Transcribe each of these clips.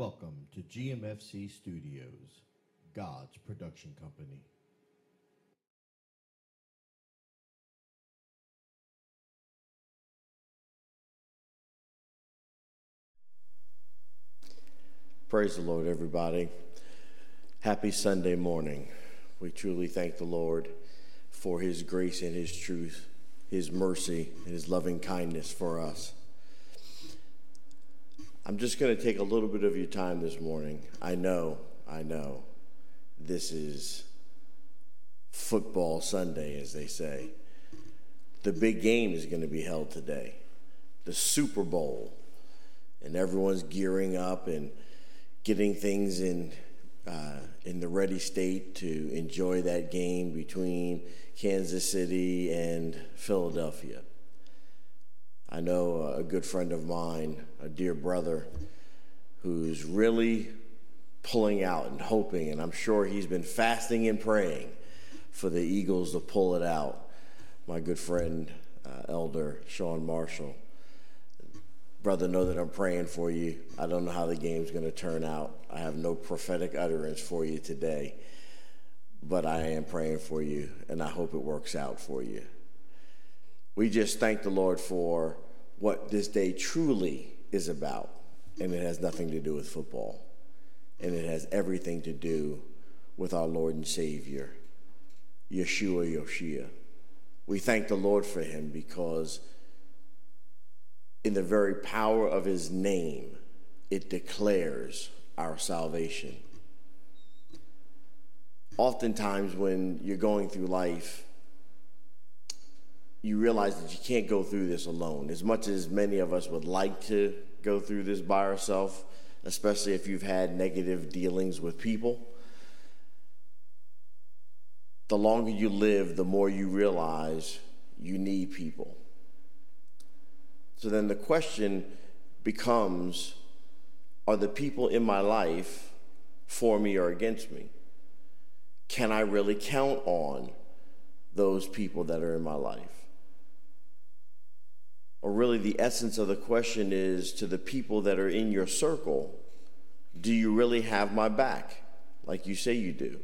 Welcome to GMFC Studios, God's production company. Praise the Lord, everybody. Happy Sunday morning. We truly thank the Lord for His grace and His truth, His mercy, and His loving kindness for us. I'm just going to take a little bit of your time this morning. I know, I know, this is football Sunday, as they say. The big game is going to be held today, the Super Bowl, and everyone's gearing up and getting things in uh, in the ready state to enjoy that game between Kansas City and Philadelphia. I know a good friend of mine, a dear brother, who's really pulling out and hoping, and I'm sure he's been fasting and praying for the Eagles to pull it out. My good friend, uh, Elder Sean Marshall brother, know that I'm praying for you. I don't know how the game's going to turn out. I have no prophetic utterance for you today, but I am praying for you, and I hope it works out for you. We just thank the Lord for what this day truly is about, and it has nothing to do with football, and it has everything to do with our Lord and Savior, Yeshua Yoshia. We thank the Lord for him because in the very power of his name, it declares our salvation. Oftentimes, when you're going through life, you realize that you can't go through this alone. As much as many of us would like to go through this by ourselves, especially if you've had negative dealings with people, the longer you live, the more you realize you need people. So then the question becomes are the people in my life for me or against me? Can I really count on those people that are in my life? Or really, the essence of the question is to the people that are in your circle, do you really have my back like you say you do?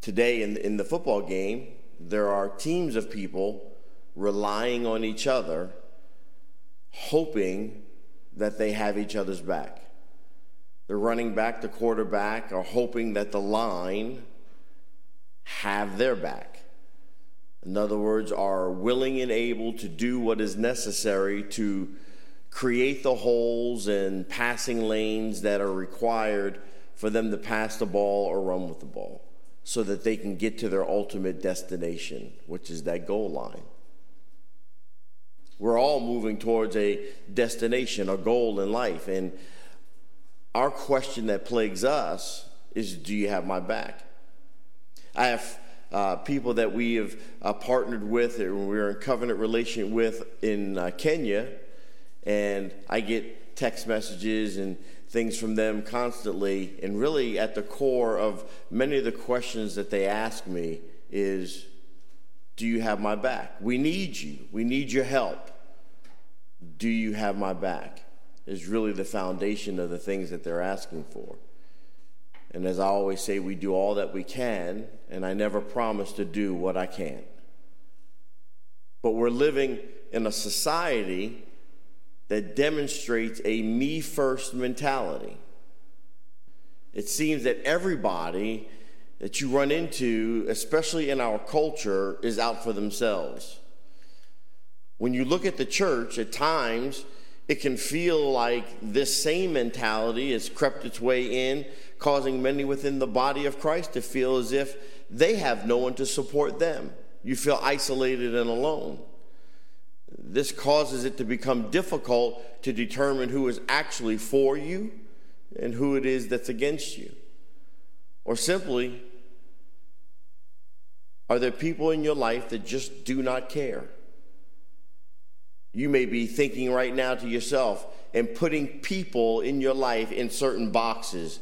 Today, in, in the football game, there are teams of people relying on each other hoping that they have each other's back. The running back, the quarterback are hoping that the line have their back. In other words, are willing and able to do what is necessary to create the holes and passing lanes that are required for them to pass the ball or run with the ball so that they can get to their ultimate destination, which is that goal line. We're all moving towards a destination, a goal in life. And our question that plagues us is Do you have my back? I have uh, people that we have uh, partnered with, or we're in covenant relation with in uh, Kenya, and I get text messages and things from them constantly. And really, at the core of many of the questions that they ask me is do you have my back? We need you. We need your help. Do you have my back? Is really the foundation of the things that they're asking for. And as I always say, we do all that we can, and I never promise to do what I can't. But we're living in a society that demonstrates a me first mentality. It seems that everybody that you run into, especially in our culture, is out for themselves. When you look at the church, at times it can feel like this same mentality has crept its way in, causing many within the body of Christ to feel as if they have no one to support them. You feel isolated and alone. This causes it to become difficult to determine who is actually for you and who it is that's against you. Or simply, are there people in your life that just do not care? You may be thinking right now to yourself and putting people in your life in certain boxes.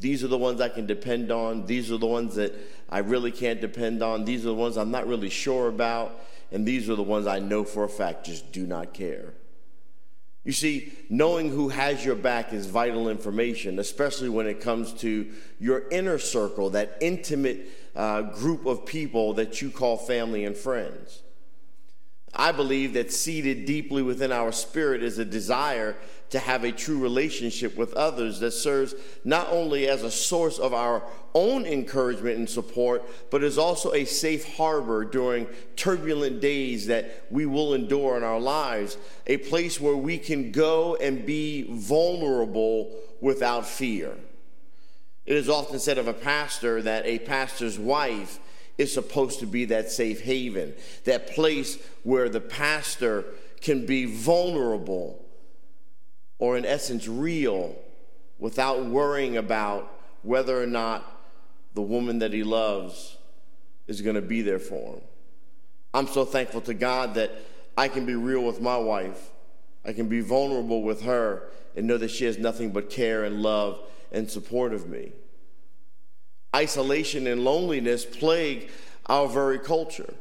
These are the ones I can depend on. These are the ones that I really can't depend on. These are the ones I'm not really sure about. And these are the ones I know for a fact just do not care. You see, knowing who has your back is vital information, especially when it comes to your inner circle, that intimate uh, group of people that you call family and friends. I believe that seated deeply within our spirit is a desire to have a true relationship with others that serves not only as a source of our own encouragement and support, but is also a safe harbor during turbulent days that we will endure in our lives, a place where we can go and be vulnerable without fear. It is often said of a pastor that a pastor's wife is supposed to be that safe haven, that place where the pastor can be vulnerable or, in essence, real without worrying about whether or not the woman that he loves is going to be there for him. I'm so thankful to God that I can be real with my wife. I can be vulnerable with her and know that she has nothing but care and love and support of me. Isolation and loneliness plague our very culture.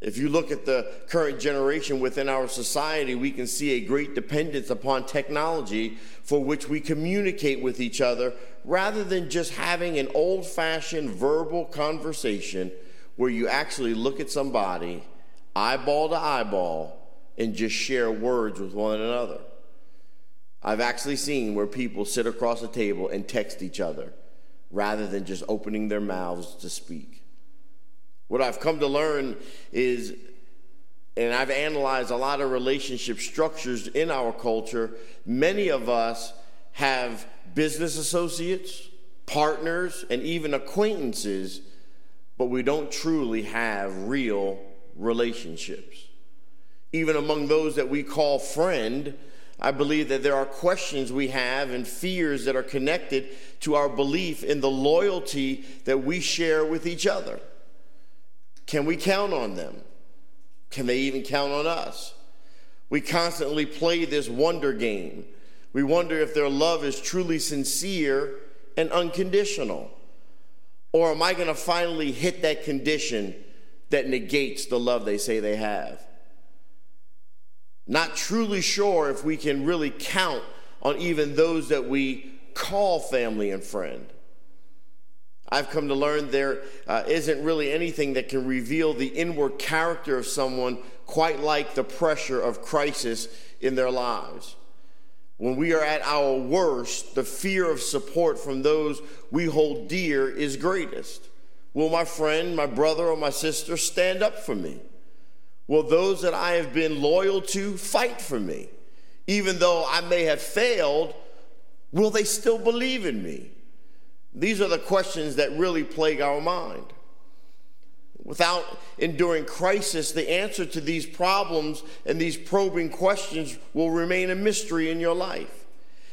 If you look at the current generation within our society, we can see a great dependence upon technology for which we communicate with each other rather than just having an old fashioned verbal conversation where you actually look at somebody eyeball to eyeball and just share words with one another. I've actually seen where people sit across a table and text each other rather than just opening their mouths to speak. What I've come to learn is, and I've analyzed a lot of relationship structures in our culture, many of us have business associates, partners, and even acquaintances, but we don't truly have real relationships. Even among those that we call friend, I believe that there are questions we have and fears that are connected to our belief in the loyalty that we share with each other. Can we count on them? Can they even count on us? We constantly play this wonder game. We wonder if their love is truly sincere and unconditional. Or am I going to finally hit that condition that negates the love they say they have? Not truly sure if we can really count on even those that we call family and friend. I've come to learn there uh, not really anything that can reveal the inward character of someone quite like the pressure of crisis in their lives. When we are at our worst, the fear of support from those we hold dear is greatest. Will my friend, my brother, or my sister stand up for me? Will those that I have been loyal to fight for me? Even though I may have failed, will they still believe in me? These are the questions that really plague our mind. Without enduring crisis, the answer to these problems and these probing questions will remain a mystery in your life.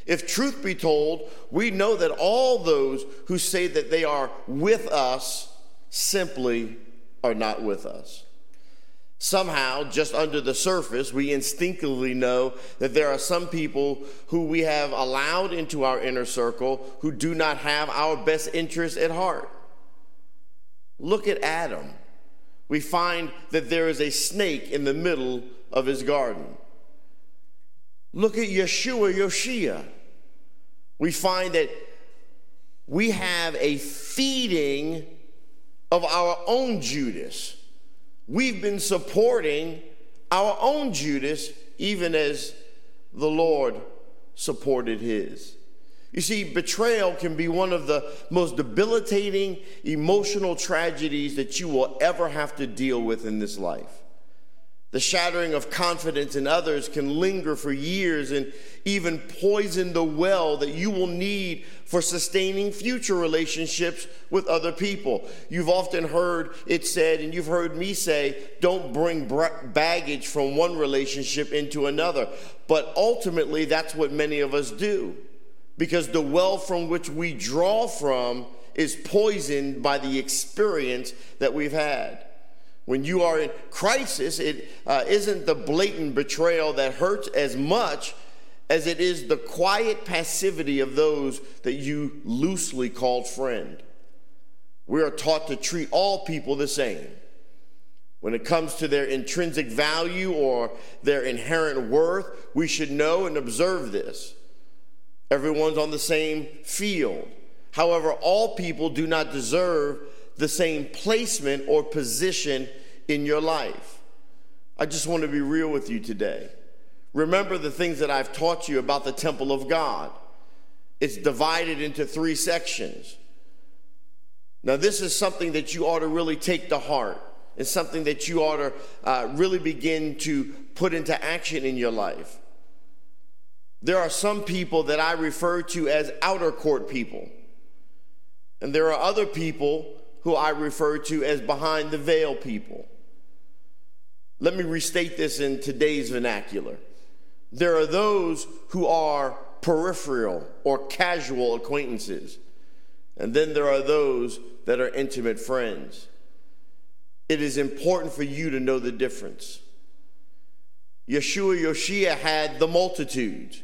If truth be told, we know that all those who say that they are with us simply are not with us. Somehow, just under the surface, we instinctively know that there are some people who we have allowed into our inner circle who do not have our best interests at heart. Look at Adam. We find that there is a snake in the middle of his garden. Look at Yeshua, Yoshia. We find that we have a feeding of our own Judas we've been supporting our own Judas, even as the Lord supported his. You see, betrayal can be one of the most debilitating emotional tragedies that you will ever have to deal with in this life. The shattering of confidence in others can linger for years and even poison the well that you will need for sustaining future relationships with other people. You've often heard it said, and you've heard me say, don't bring baggage from one relationship into another. But ultimately, that's what many of us do because the well from which we draw from is poisoned by the experience that we've had. When you are in crisis, it uh, not the blatant betrayal that hurts as much as it is the quiet passivity of those that you loosely called friend. We are taught to treat all people the same. When it comes to their intrinsic value or their inherent worth, we should know and observe this. Everyone's on the same field. However, all people do not deserve the same placement or position in your life. I just want to be real with you today. Remember the things that I've taught you about the temple of God. It's divided into three sections. Now, this is something that you ought to really take to heart. It's something that you ought to uh, really begin to put into action in your life. There are some people that I refer to as outer court people, and there are other people who I refer to as behind the veil people. Let me restate this in today's vernacular. There are those who are peripheral or casual acquaintances, and then there are those that are intimate friends. It is important for you to know the difference. Yeshua Yoshia had the multitudes,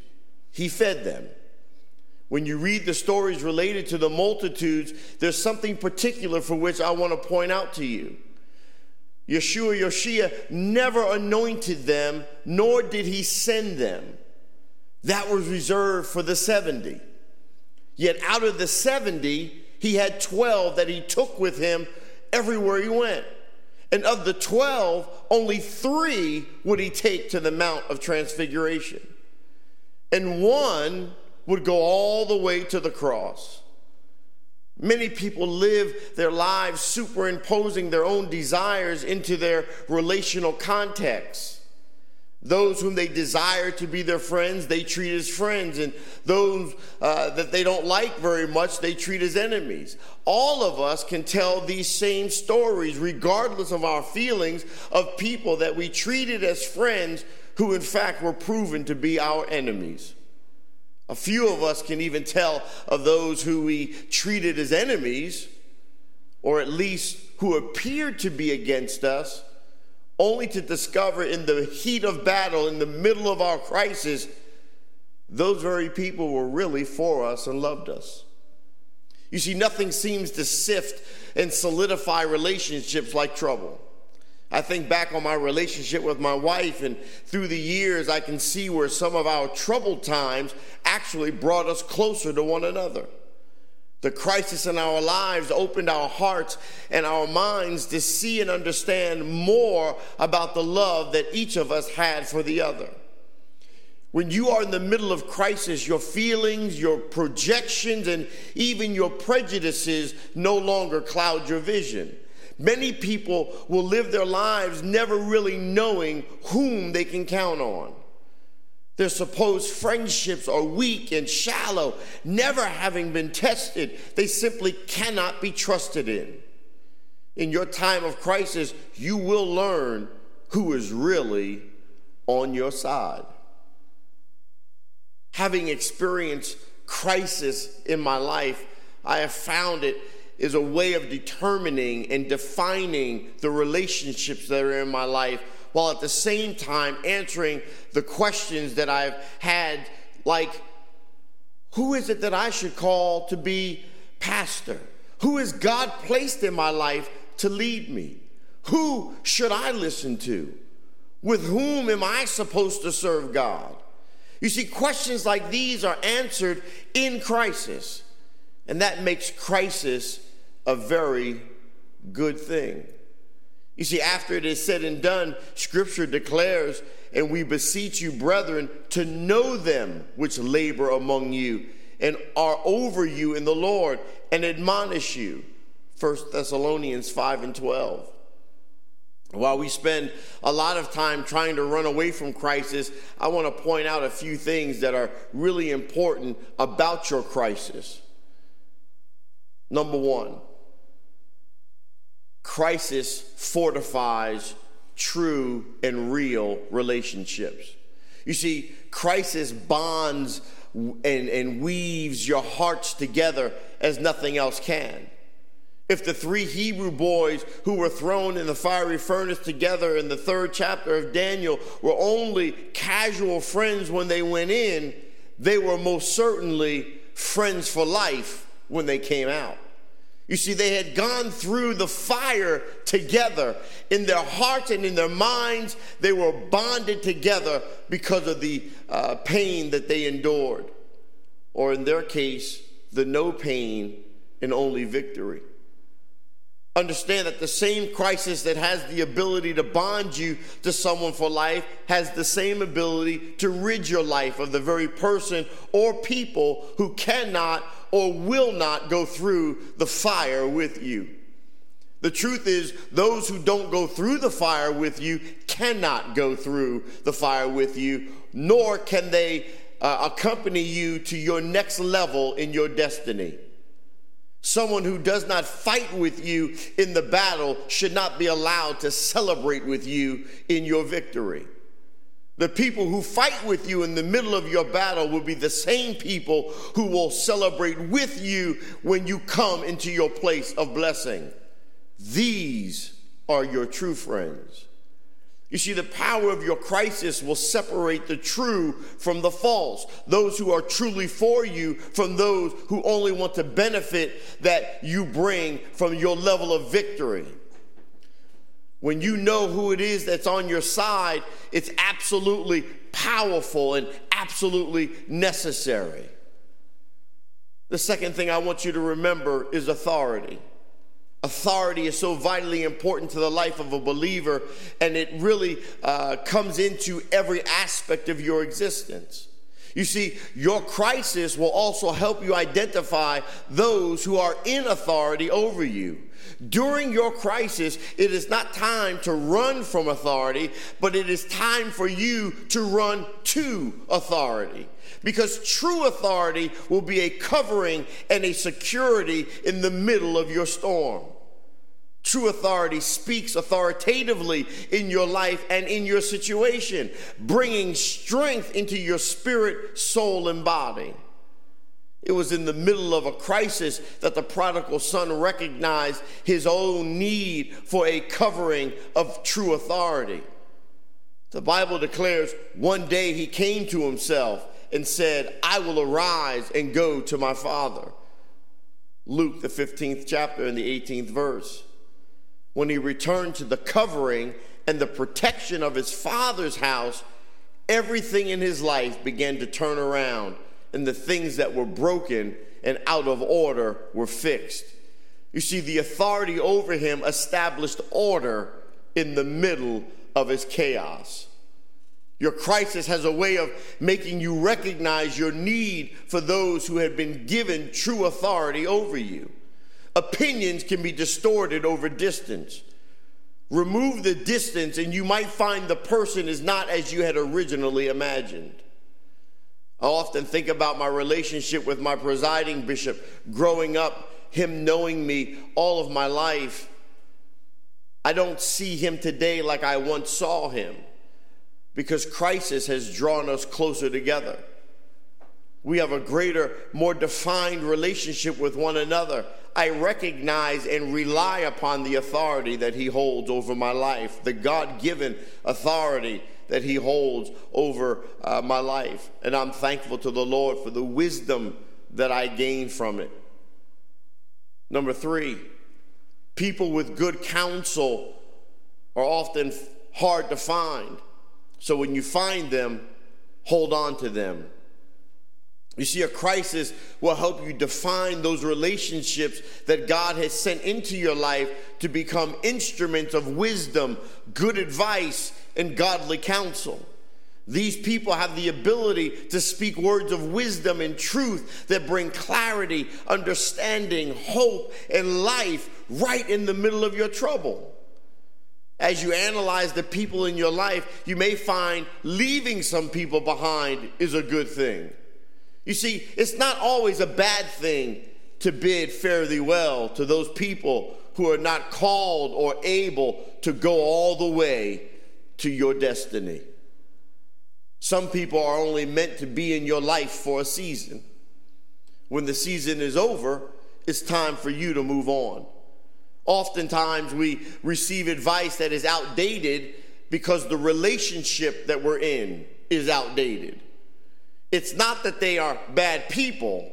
he fed them. When you read the stories related to the multitudes, there's something particular for which I want to point out to you. Yeshua Yoshia never anointed them, nor did he send them. That was reserved for the 70. Yet out of the 70, he had 12 that he took with him everywhere he went. And of the 12, only three would he take to the Mount of Transfiguration. And one would go all the way to the cross. Many people live their lives superimposing their own desires into their relational context. Those whom they desire to be their friends, they treat as friends, and those uh, that they don't like very much, they treat as enemies. All of us can tell these same stories, regardless of our feelings, of people that we treated as friends who, in fact, were proven to be our enemies. A few of us can even tell of those who we treated as enemies, or at least who appeared to be against us, only to discover in the heat of battle, in the middle of our crisis, those very people were really for us and loved us. You see, nothing seems to sift and solidify relationships like trouble. I think back on my relationship with my wife, and through the years, I can see where some of our troubled times actually brought us closer to one another. The crisis in our lives opened our hearts and our minds to see and understand more about the love that each of us had for the other. When you are in the middle of crisis, your feelings, your projections, and even your prejudices no longer cloud your vision. Many people will live their lives never really knowing whom they can count on. Their supposed friendships are weak and shallow, never having been tested. They simply cannot be trusted in. In your time of crisis, you will learn who is really on your side. Having experienced crisis in my life, I have found it is a way of determining and defining the relationships that are in my life while at the same time answering the questions that I've had like, who is it that I should call to be pastor? Who has God placed in my life to lead me? Who should I listen to? With whom am I supposed to serve God? You see, questions like these are answered in crisis, and that makes crisis a very good thing. You see, after it is said and done, Scripture declares, and we beseech you, brethren, to know them which labor among you and are over you in the Lord and admonish you. 1 Thessalonians 5 and 12. While we spend a lot of time trying to run away from crisis, I want to point out a few things that are really important about your crisis. Number one, Crisis fortifies true and real relationships. You see, crisis bonds and, and weaves your hearts together as nothing else can. If the three Hebrew boys who were thrown in the fiery furnace together in the third chapter of Daniel were only casual friends when they went in, they were most certainly friends for life when they came out. You see, they had gone through the fire together. In their hearts and in their minds, they were bonded together because of the uh, pain that they endured. Or in their case, the no pain and only victory. Understand that the same crisis that has the ability to bond you to someone for life has the same ability to rid your life of the very person or people who cannot or will not go through the fire with you. The truth is, those who don't go through the fire with you cannot go through the fire with you, nor can they uh, accompany you to your next level in your destiny. Someone who does not fight with you in the battle should not be allowed to celebrate with you in your victory. The people who fight with you in the middle of your battle will be the same people who will celebrate with you when you come into your place of blessing. These are your true friends. You see, the power of your crisis will separate the true from the false, those who are truly for you from those who only want to benefit that you bring from your level of victory. When you know who it is that's on your side, it's absolutely powerful and absolutely necessary. The second thing I want you to remember is authority. Authority is so vitally important to the life of a believer, and it really uh, comes into every aspect of your existence. You see, your crisis will also help you identify those who are in authority over you. During your crisis, it is not time to run from authority, but it is time for you to run to authority. Because true authority will be a covering and a security in the middle of your storm. True authority speaks authoritatively in your life and in your situation, bringing strength into your spirit, soul, and body. It was in the middle of a crisis that the prodigal son recognized his own need for a covering of true authority. The Bible declares one day he came to himself and said, I will arise and go to my father. Luke, the 15th chapter, and the 18th verse. When he returned to the covering and the protection of his father's house, everything in his life began to turn around and the things that were broken and out of order were fixed. You see, the authority over him established order in the middle of his chaos. Your crisis has a way of making you recognize your need for those who have been given true authority over you. Opinions can be distorted over distance. Remove the distance, and you might find the person is not as you had originally imagined. I often think about my relationship with my presiding bishop growing up, him knowing me all of my life. I don't see him today like I once saw him because crisis has drawn us closer together. We have a greater, more defined relationship with one another. I recognize and rely upon the authority that He holds over my life, the God given authority that He holds over uh, my life. And I'm thankful to the Lord for the wisdom that I gain from it. Number three, people with good counsel are often hard to find. So when you find them, hold on to them. You see, a crisis will help you define those relationships that God has sent into your life to become instruments of wisdom, good advice, and godly counsel. These people have the ability to speak words of wisdom and truth that bring clarity, understanding, hope, and life right in the middle of your trouble. As you analyze the people in your life, you may find leaving some people behind is a good thing. You see, it's not always a bad thing to bid fare thee well to those people who are not called or able to go all the way to your destiny. Some people are only meant to be in your life for a season. When the season is over, it's time for you to move on. Oftentimes, we receive advice that is outdated because the relationship that we're in is outdated. It's not that they are bad people,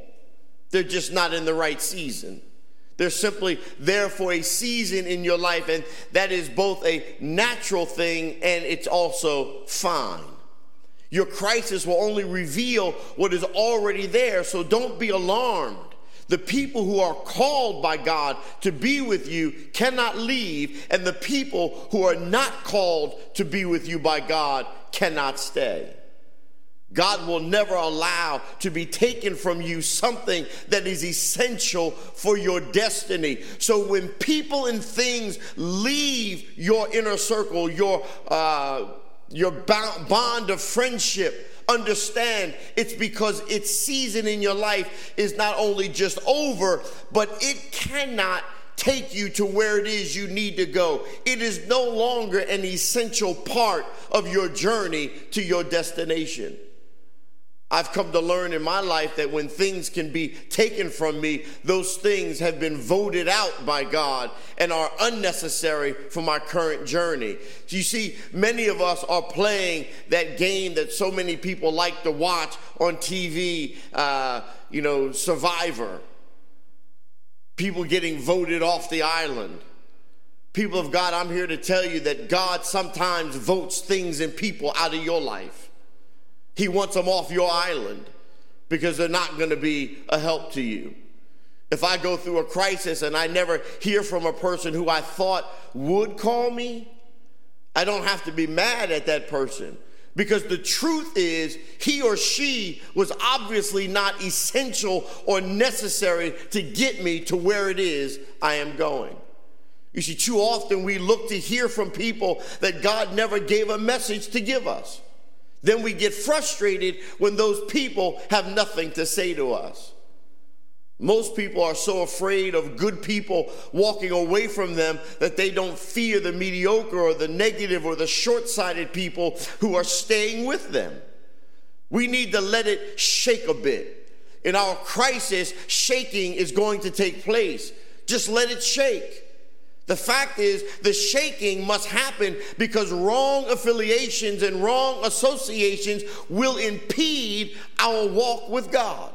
they're just not in the right season. They're simply there for a season in your life, and that is both a natural thing and it's also fine. Your crisis will only reveal what is already there, so don't be alarmed. The people who are called by God to be with you cannot leave, and the people who are not called to be with you by God cannot stay. God will never allow to be taken from you something that is essential for your destiny. So when people and things leave your inner circle, your uh, your bond of friendship, understand it's because its season in your life is not only just over, but it cannot take you to where it is you need to go. It is no longer an essential part of your journey to your destination. I've come to learn in my life that when things can be taken from me, those things have been voted out by God and are unnecessary for my current journey. You see, many of us are playing that game that so many people like to watch on TV, uh, you know, Survivor. People getting voted off the island. People of God, I'm here to tell you that God sometimes votes things and people out of your life. He wants them off your island because they're not going to be a help to you. If I go through a crisis and I never hear from a person who I thought would call me, I don't have to be mad at that person because the truth is he or she was obviously not essential or necessary to get me to where it is I am going. You see, too often we look to hear from people that God never gave a message to give us. Then we get frustrated when those people have nothing to say to us. Most people are so afraid of good people walking away from them that they don't fear the mediocre or the negative or the short sighted people who are staying with them. We need to let it shake a bit. In our crisis, shaking is going to take place. Just let it shake. The fact is, the shaking must happen because wrong affiliations and wrong associations will impede our walk with God.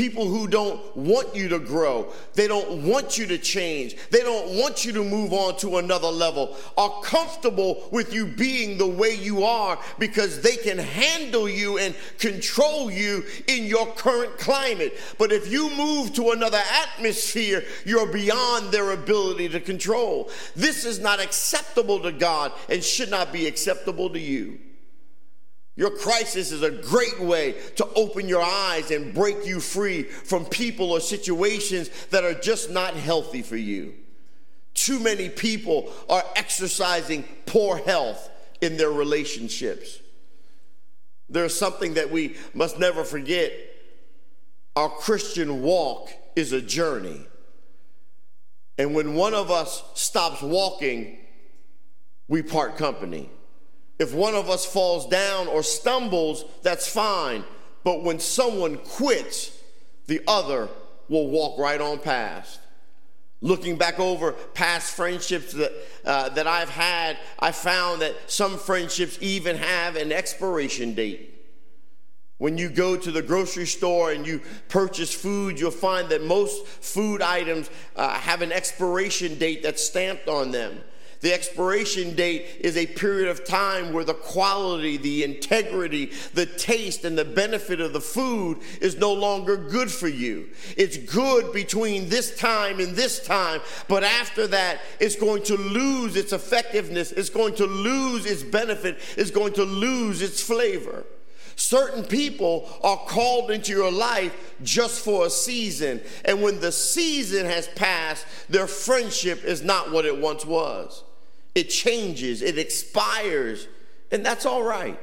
People who don't want you to grow, they don't want you to change, they don't want you to move on to another level, are comfortable with you being the way you are because they can handle you and control you in your current climate. But if you move to another atmosphere, you're beyond their ability to control. This is not acceptable to God and should not be acceptable to you. Your crisis is a great way to open your eyes and break you free from people or situations that are just not healthy for you. Too many people are exercising poor health in their relationships. There's something that we must never forget. Our Christian walk is a journey. And when one of us stops walking, we part company. If one of us falls down or stumbles, that's fine. But when someone quits, the other will walk right on past. Looking back over past friendships that, uh, that I've had, I found that some friendships even have an expiration date. When you go to the grocery store and you purchase food, you'll find that most food items uh, have an expiration date that's stamped on them. The expiration date is a period of time where the quality, the integrity, the taste, and the benefit of the food is no longer good for you. It's good between this time and this time, but after that, it's going to lose its effectiveness, it's going to lose its benefit, it's going to lose its flavor. Certain people are called into your life just for a season. And when the season has passed, their friendship is not what it once was it changes, it expires, and that's all right.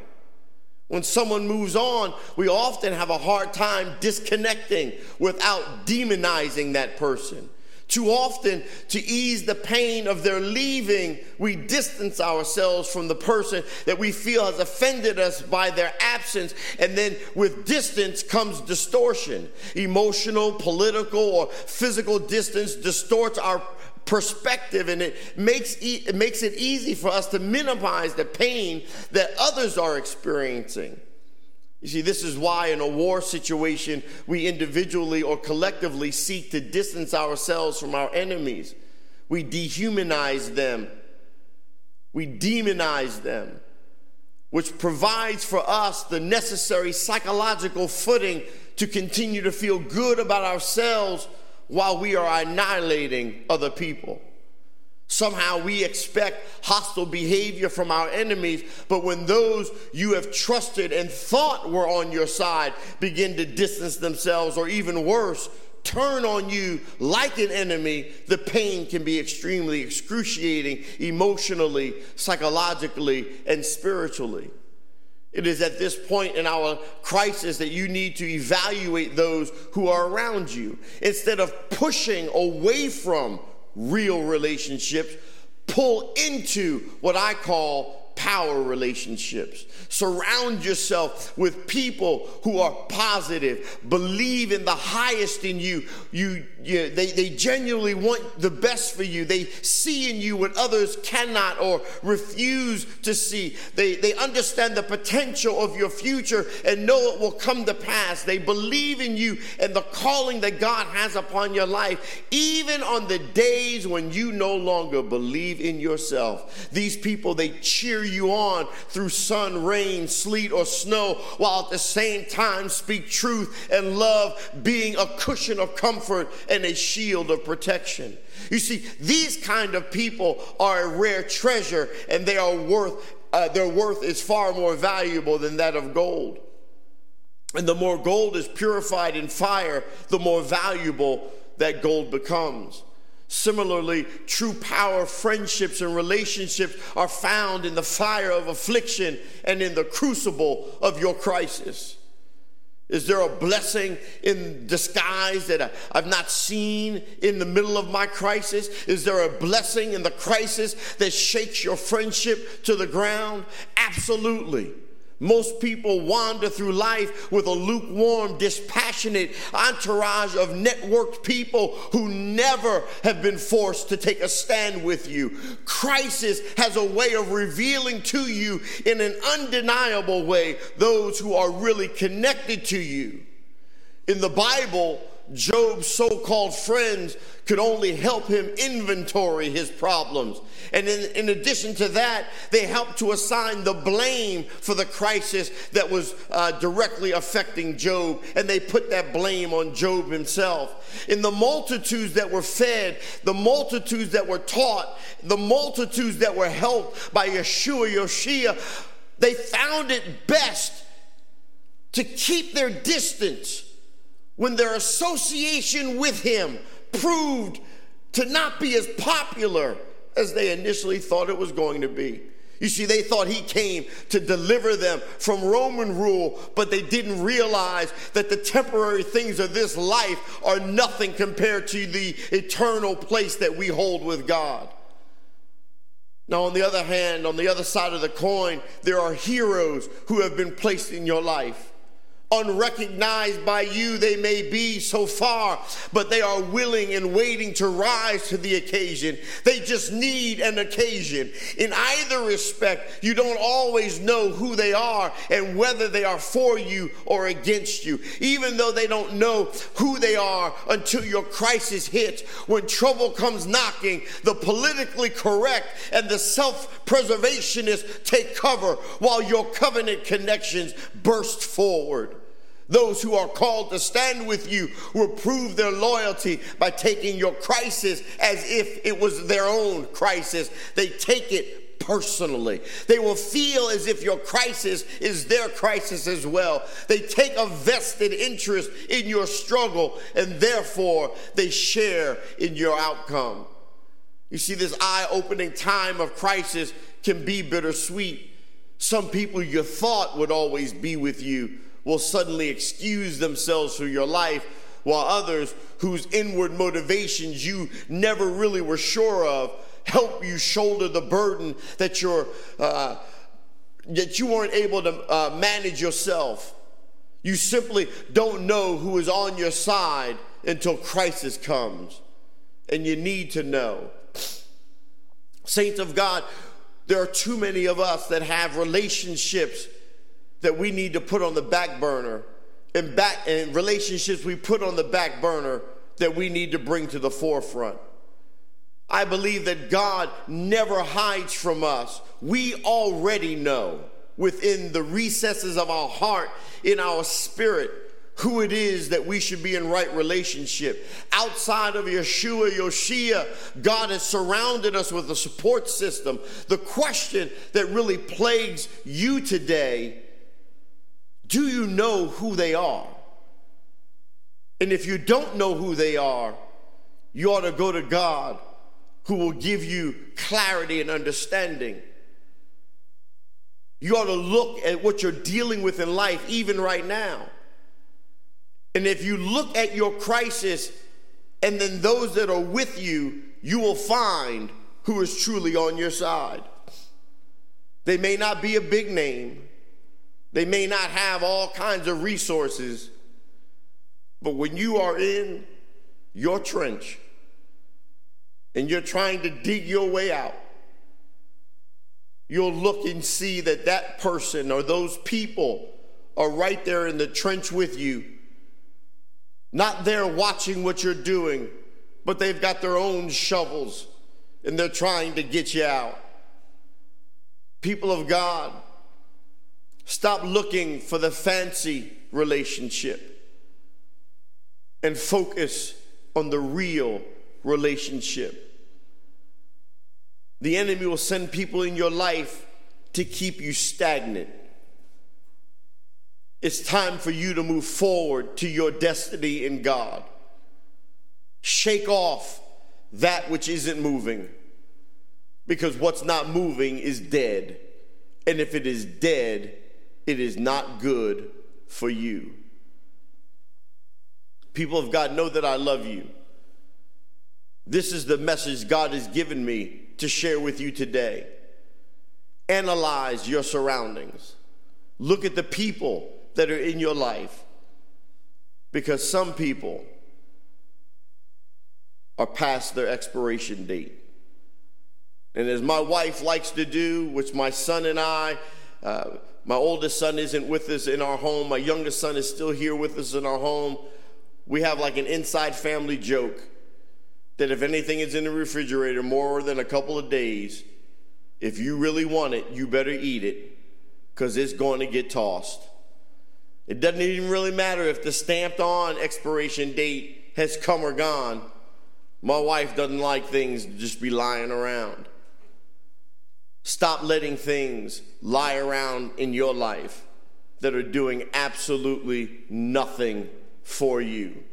When someone moves on, we often have a hard time disconnecting without demonizing that person. Too often, to ease the pain of their leaving, we distance ourselves from the person that we feel has offended us by their absence. And then, with distance comes distortion. Emotional, political, or physical distance distorts our perspective and it makes, e- it makes it easy for us to minimize the pain that others are experiencing. You see, this is why in a war situation, we individually or collectively seek to distance ourselves from our enemies. We dehumanize them, we demonize them, which provides for us the necessary psychological footing to continue to feel good about ourselves while we are annihilating other people. Somehow we expect hostile behavior from our enemies, but when those you have trusted and thought were on your side begin to distance themselves, or even worse, turn on you like an enemy, the pain can be extremely excruciating emotionally, psychologically, and spiritually. It is at this point in our crisis that you need to evaluate those who are around you. Instead of pushing away from real relationships, pull into what I call power relationships. Surround yourself with people who are positive, believe in the highest in you. You, you they, they genuinely want the best for you. They see in you what others cannot or refuse to see. They, they understand the potential of your future and know it will come to pass. They believe in you and the calling that God has upon your life, even on the days when you no longer believe in yourself. These people, they cheer you on through sun, rain, sleet, or snow, while at the same time speak truth and love, being a cushion of comfort and a shield of protection. You see, these kind of people are a rare treasure, and they are worth uh, their worth is far more valuable than that of gold. And the more gold is purified in fire, the more valuable that gold becomes. Similarly, true power, friendships, and relationships are found in the fire of affliction and in the crucible of your crisis. Is there a blessing in disguise that I've not seen in the middle of my crisis? Is there a blessing in the crisis that shakes your friendship to the ground? Absolutely. Most people wander through life with a lukewarm, dispassionate entourage of networked people who never have been forced to take a stand with you. Crisis has a way of revealing to you in an undeniable way those who are really connected to you. In the Bible, Job's so called friends could only help him inventory his problems. And in, in, addition to that, they helped to assign the blame for the crisis that was uh, directly affecting Job. And they put that blame on Job himself. In the multitudes that were fed, the multitudes that were taught, the multitudes that were helped by Yeshua, Yoshia, they found it best to keep their distance when their association with him proved to not be as popular as they initially thought it was going to be. You see, they thought he came to deliver them from Roman rule, but they didn't realize that the temporary things of this life are nothing compared to the eternal place that we hold with God. Now, on the other hand, on the other side of the coin, there are heroes who have been placed in your life. Unrecognized by you, they may be so far, but they are willing and waiting to rise to the occasion. They just need an occasion. In either respect, you don't always know who they are and whether they are for you or against you, even though they don't know who they are until your crisis hits. When trouble comes knocking, the politically correct and the self preservationists take cover while your covenant connections burst forward. Those who are called to stand with you will prove their loyalty by taking your crisis as if it was their own crisis. They take it personally. They will feel as if your crisis is their crisis as well. They take a vested interest in your struggle and therefore they share in your outcome. You see, this eye opening time of crisis can be bittersweet. Some people you thought would always be with you will suddenly excuse themselves from your life, while others whose inward motivations you never really were sure of help you shoulder the burden that you're uh, that you weren't able to uh, manage yourself. You simply don't know who is on your side until crisis comes, and you need to know. Saints of God, there are too many of us that have relationships that we need to put on the back burner and back and relationships we put on the back burner that we need to bring to the forefront. I believe that God never hides from us. We already know within the recesses of our heart, in our spirit, who it is that we should be in right relationship. Outside of Yeshua, Yoshia, God has surrounded us with a support system. The question that really plagues you today do you know who they are? And if you don't know who they are, you ought to go to God who will give you clarity and understanding. You ought to look at what you're dealing with in life, even right now. And if you look at your crisis and then those that are with you, you will find who is truly on your side. They may not be a big name, they may not have all kinds of resources, but when you are in your trench, and you're trying to dig your way out, you'll look and see that that person or those people are right there in the trench with you, not there watching what you're doing, but they've got their own shovels and they're trying to get you out. People of God, stop looking for the fancy relationship and focus on the real relationship. The enemy will send people in your life to keep you stagnant. It's time for you to move forward to your destiny in God. Shake off that which isn't moving because what's not moving is dead. And if it is dead, it is not good for you. People of God, know that I love you. This is the message God has given me to share with you today. Analyze your surroundings. Look at the people that are in your life. Because some people are past their expiration date. And as my wife likes to do, which my son and I, uh, my oldest son isn't with us in our home, my youngest son is still here with us in our home. We have like an inside family joke that if anything is in the refrigerator more than a couple of days, if you really want it, you better eat it because it's going to get tossed. It doesn't even really matter if the stamped on expiration date has come or gone. My wife doesn't like things to just be lying around. Stop letting things lie around in your life that are doing absolutely nothing for you.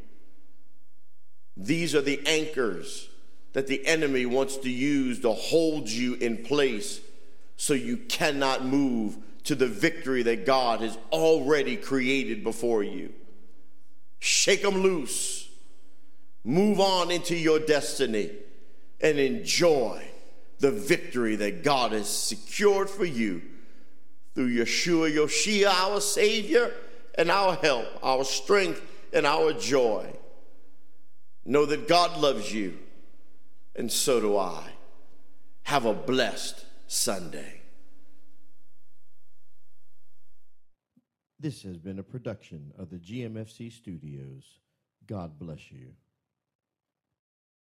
These are the anchors that the enemy wants to use to hold you in place so you cannot move to the victory that God has already created before you. Shake them loose. Move on into your destiny and enjoy the victory that God has secured for you through Yeshua, Yoshia, our Savior, and our help, our strength, and our joy. Know that God loves you, and so do I. Have a blessed Sunday. This has been a production of the GMFC Studios. God bless you.